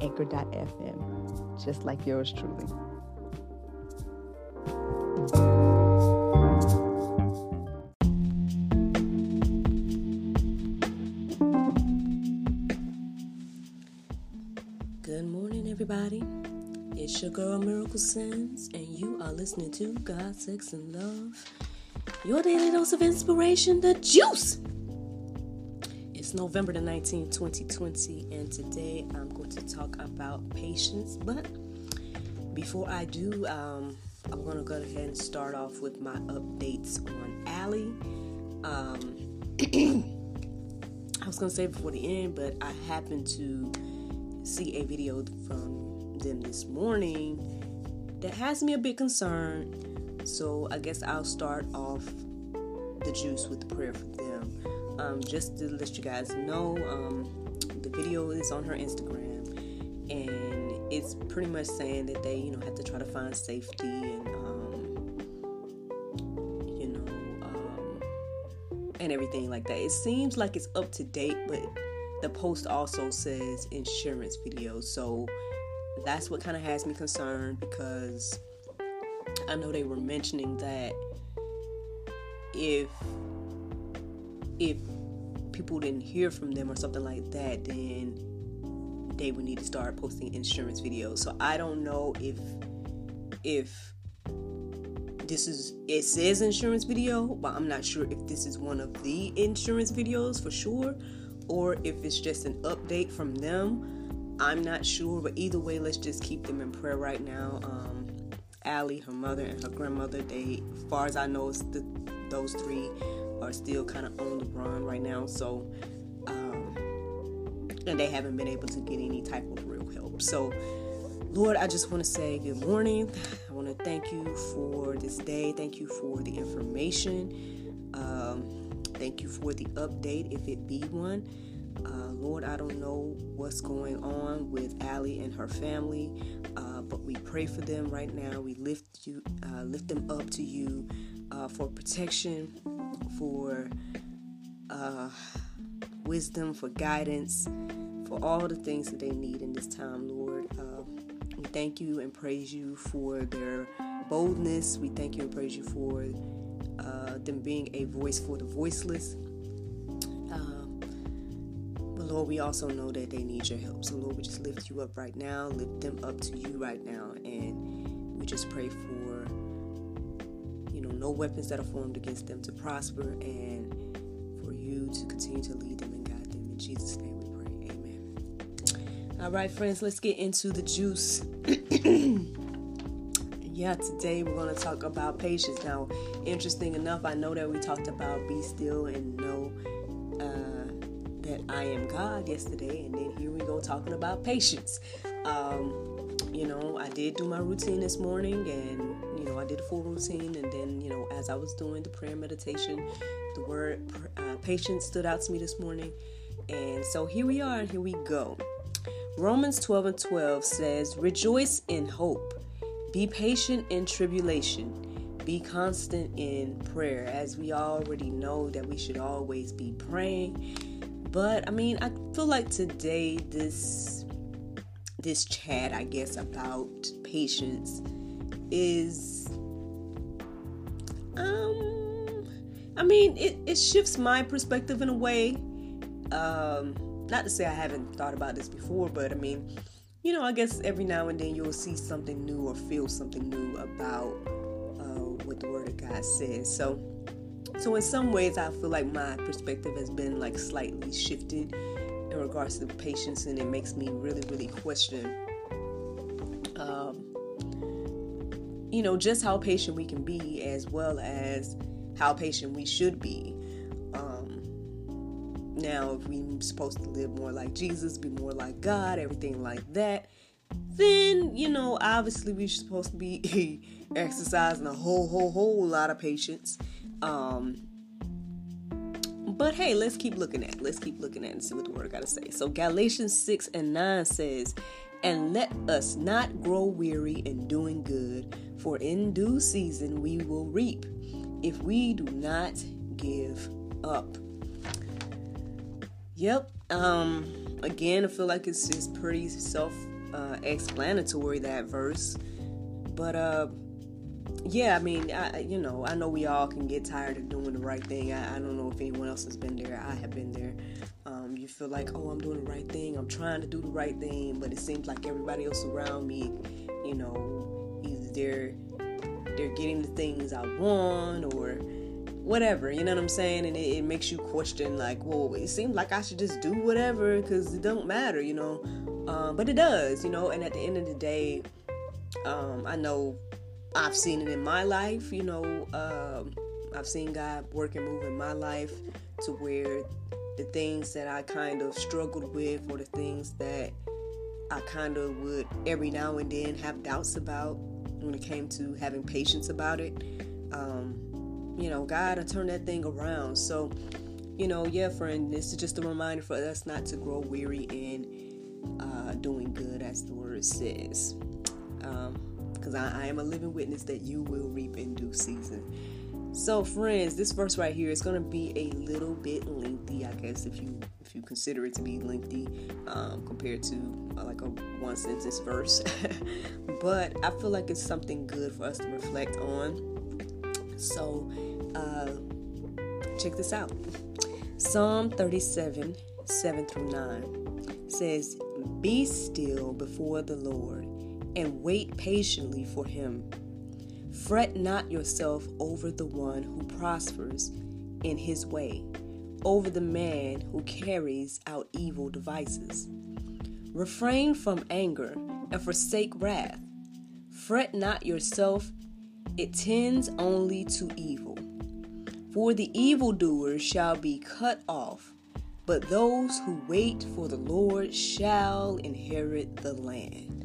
anchor.fm, just like yours truly. Good morning, everybody. It's your girl Miracle Sims, and you are listening to God, Sex, and Love. Your daily dose of inspiration, the juice. It's November the 19th, 2020, and today I'm going to talk about patience. But before I do, um, I'm going to go ahead and start off with my updates on Allie. Um, I was going to say before the end, but I happened to see a video from them this morning that has me a bit concerned. So I guess I'll start off the juice with prayer for them. Um, just to let you guys know, um, the video is on her Instagram, and it's pretty much saying that they, you know, have to try to find safety and, um, you know, um, and everything like that. It seems like it's up to date, but the post also says insurance videos, so that's what kind of has me concerned because I know they were mentioning that if if people didn't hear from them or something like that, then they would need to start posting insurance videos. So I don't know if if this is it says insurance video, but I'm not sure if this is one of the insurance videos for sure or if it's just an update from them. I'm not sure, but either way, let's just keep them in prayer right now. Um, Allie, her mother, and her grandmother, they, as far as I know, the, those three are still kind of on the run right now. So, um, and they haven't been able to get any type of real help. So, Lord, I just want to say good morning. I want to thank you for this day. Thank you for the information. Um, thank you for the update, if it be one. Uh, Lord, I don't know what's going on with Allie and her family, uh, but we pray for them right now. We lift you, uh, lift them up to you uh, for protection, for uh, wisdom, for guidance, for all the things that they need in this time, Lord. Uh, we thank you and praise you for their boldness. We thank you and praise you for them being a voice for the voiceless. Um But Lord, we also know that they need your help. So, Lord, we just lift you up right now, lift them up to you right now, and we just pray for, no weapons that are formed against them to prosper, and for you to continue to lead them and guide them. In Jesus' name we pray. Amen. All right, friends, let's get into the juice. yeah, today we're going to talk about patience. Now, interesting enough, I know that we talked about be still and know that I am God yesterday, and then here we go talking about patience. Um, you know, I did do my routine this morning, and you know, I did a full routine, and then you know, as I was doing the prayer meditation, the word uh, patience stood out to me this morning, and so here we are, here we go. Romans 12 and 12 says, Rejoice in hope, be patient in tribulation be constant in prayer. As we already know that we should always be praying. But I mean, I feel like today this this chat, I guess, about patience is um I mean, it, it shifts my perspective in a way. Um not to say I haven't thought about this before, but I mean, you know, I guess every now and then you'll see something new or feel something new about uh, what the Word of God says. So, so in some ways, I feel like my perspective has been like slightly shifted in regards to patience, and it makes me really, really question, you know, just how patient we can be, as well as how patient we should be. Um, now if we're supposed to live more like Jesus, be more like God, everything like that, then you know obviously we're supposed to be exercising a whole whole whole lot of patience. Um, but hey, let's keep looking at it. Let's keep looking at it and see what the word got to say. So Galatians 6 and 9 says, And let us not grow weary in doing good, for in due season we will reap if we do not give up. Yep. Um again, I feel like it's just pretty self uh, explanatory that verse. But uh yeah, I mean, I, you know, I know we all can get tired of doing the right thing. I, I don't know if anyone else has been there. I have been there. Um, you feel like, oh, I'm doing the right thing. I'm trying to do the right thing, but it seems like everybody else around me, you know, either they're they're getting the things I want or whatever. You know what I'm saying? And it, it makes you question, like, well, it seems like I should just do whatever because it don't matter, you know. Um, but it does, you know. And at the end of the day, um, I know I've seen it in my life, you know. Um, I've seen God work and move in my life to where the things that I kind of struggled with or the things that I kind of would every now and then have doubts about when it came to having patience about it. Um, you know, God will turn that thing around. So, you know, yeah, friend, this is just a reminder for us not to grow weary in uh, doing good, as the word says. Because I, I am a living witness that you will reap in due season. So, friends, this verse right here is going to be a little bit lengthy, I guess, if you if you consider it to be lengthy um, compared to uh, like a one sentence verse. but I feel like it's something good for us to reflect on. So, uh, check this out. Psalm 37, 7 through 9 says, Be still before the Lord and wait patiently for him. Fret not yourself over the one who prospers in his way, over the man who carries out evil devices. Refrain from anger and forsake wrath. Fret not yourself, it tends only to evil. For the evildoers shall be cut off, but those who wait for the Lord shall inherit the land.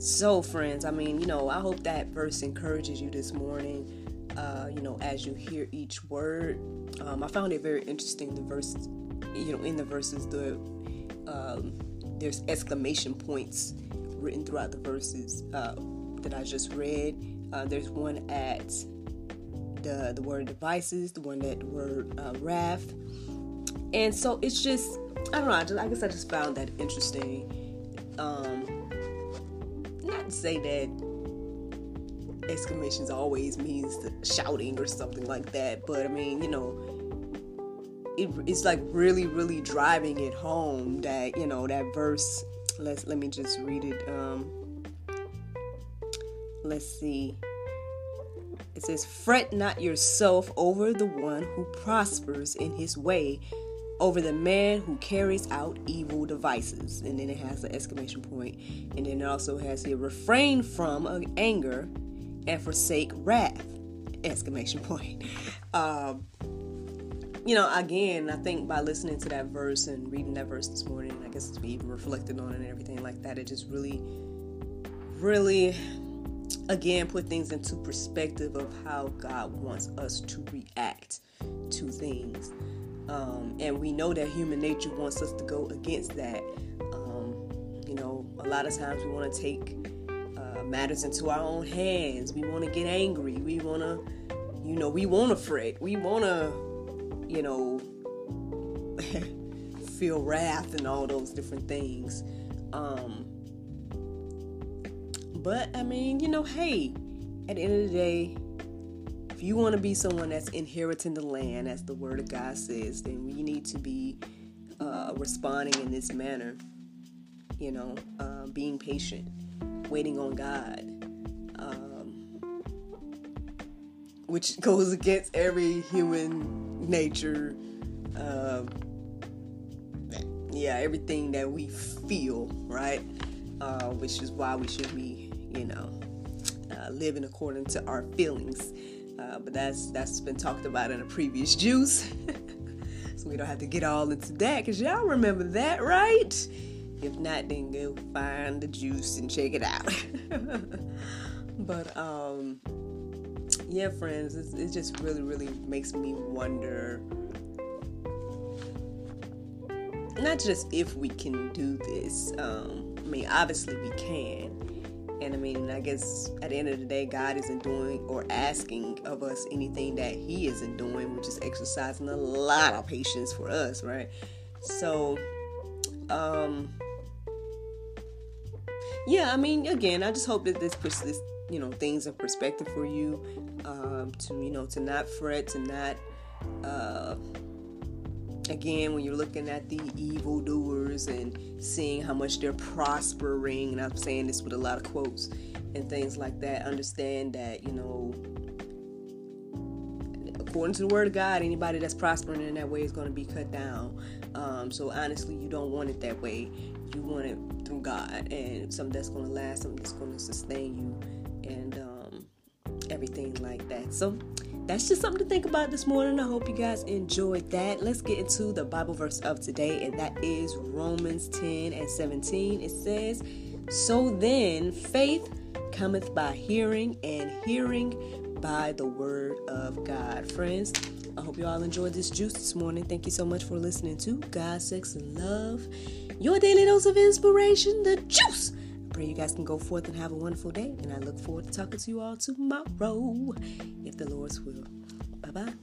So, friends, I mean, you know, I hope that verse encourages you this morning. Uh, you know, as you hear each word, um, I found it very interesting. The verse, you know, in the verses, the um, there's exclamation points written throughout the verses uh, that I just read. Uh, there's one at the the word devices, the one that word uh, wrath, and so it's just I don't know. I, just, I guess I just found that interesting. Um, say that exclamations always means shouting or something like that, but I mean, you know, it, it's like really, really driving it home that you know that verse. Let's let me just read it. Um, let's see. It says, "Fret not yourself over the one who prospers in his way." Over the man who carries out evil devices. And then it has the exclamation point. And then it also has here refrain from anger and forsake wrath. Exclamation point. Um, you know, again, I think by listening to that verse and reading that verse this morning, I guess me even reflecting on it and everything like that, it just really, really, again, put things into perspective of how God wants us to react to things. Um, and we know that human nature wants us to go against that. Um, you know, a lot of times we want to take uh, matters into our own hands. We want to get angry. We want to, you know, we want to fret. We want to, you know, feel wrath and all those different things. Um, but I mean, you know, hey, at the end of the day, if you want to be someone that's inheriting the land, as the Word of God says, then we need to be uh, responding in this manner. You know, uh, being patient, waiting on God, um, which goes against every human nature. Uh, yeah, everything that we feel, right? Uh, which is why we should be, you know, uh, living according to our feelings uh, but that's that's been talked about in a previous juice. so we don't have to get all into that because y'all remember that, right? If not, then go find the juice and check it out. but um, yeah, friends, it just really, really makes me wonder. Not just if we can do this. Um, I mean, obviously we can. And I mean, I guess at the end of the day, God isn't doing or asking of us anything that He isn't doing, which is exercising a lot of patience for us, right? So, um, yeah, I mean, again, I just hope that this puts this, you know, things in perspective for you, um, to you know, to not fret, to not, uh, again, when you're looking at the evildoers and seeing how much they're prospering, and I'm saying this with a lot of quotes and things like that, understand that, you know, according to the word of God, anybody that's prospering in that way is going to be cut down. Um, so honestly, you don't want it that way. You want it through God and something that's going to last, something that's going to sustain you, and um, everything like that. So that's just something to think about this morning. I hope you guys enjoyed that. Let's get into the Bible verse of today, and that is Romans 10 and 17. It says, So then faith cometh by hearing, and hearing by the word of God. Friends, I hope you all enjoyed this juice this morning. Thank you so much for listening to God, Sex, and Love, your daily dose of inspiration, the juice. Pray you guys can go forth and have a wonderful day, and I look forward to talking to you all tomorrow, if the Lord's will. Bye bye.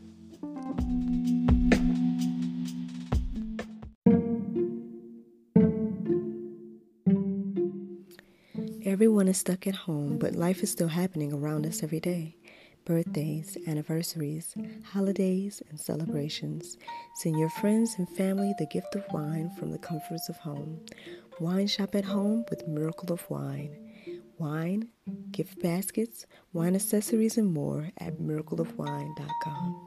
Everyone is stuck at home, but life is still happening around us every day birthdays, anniversaries, holidays, and celebrations. Send your friends and family the gift of wine from the comforts of home. Wine shop at home with Miracle of Wine. Wine, gift baskets, wine accessories, and more at miracleofwine.com.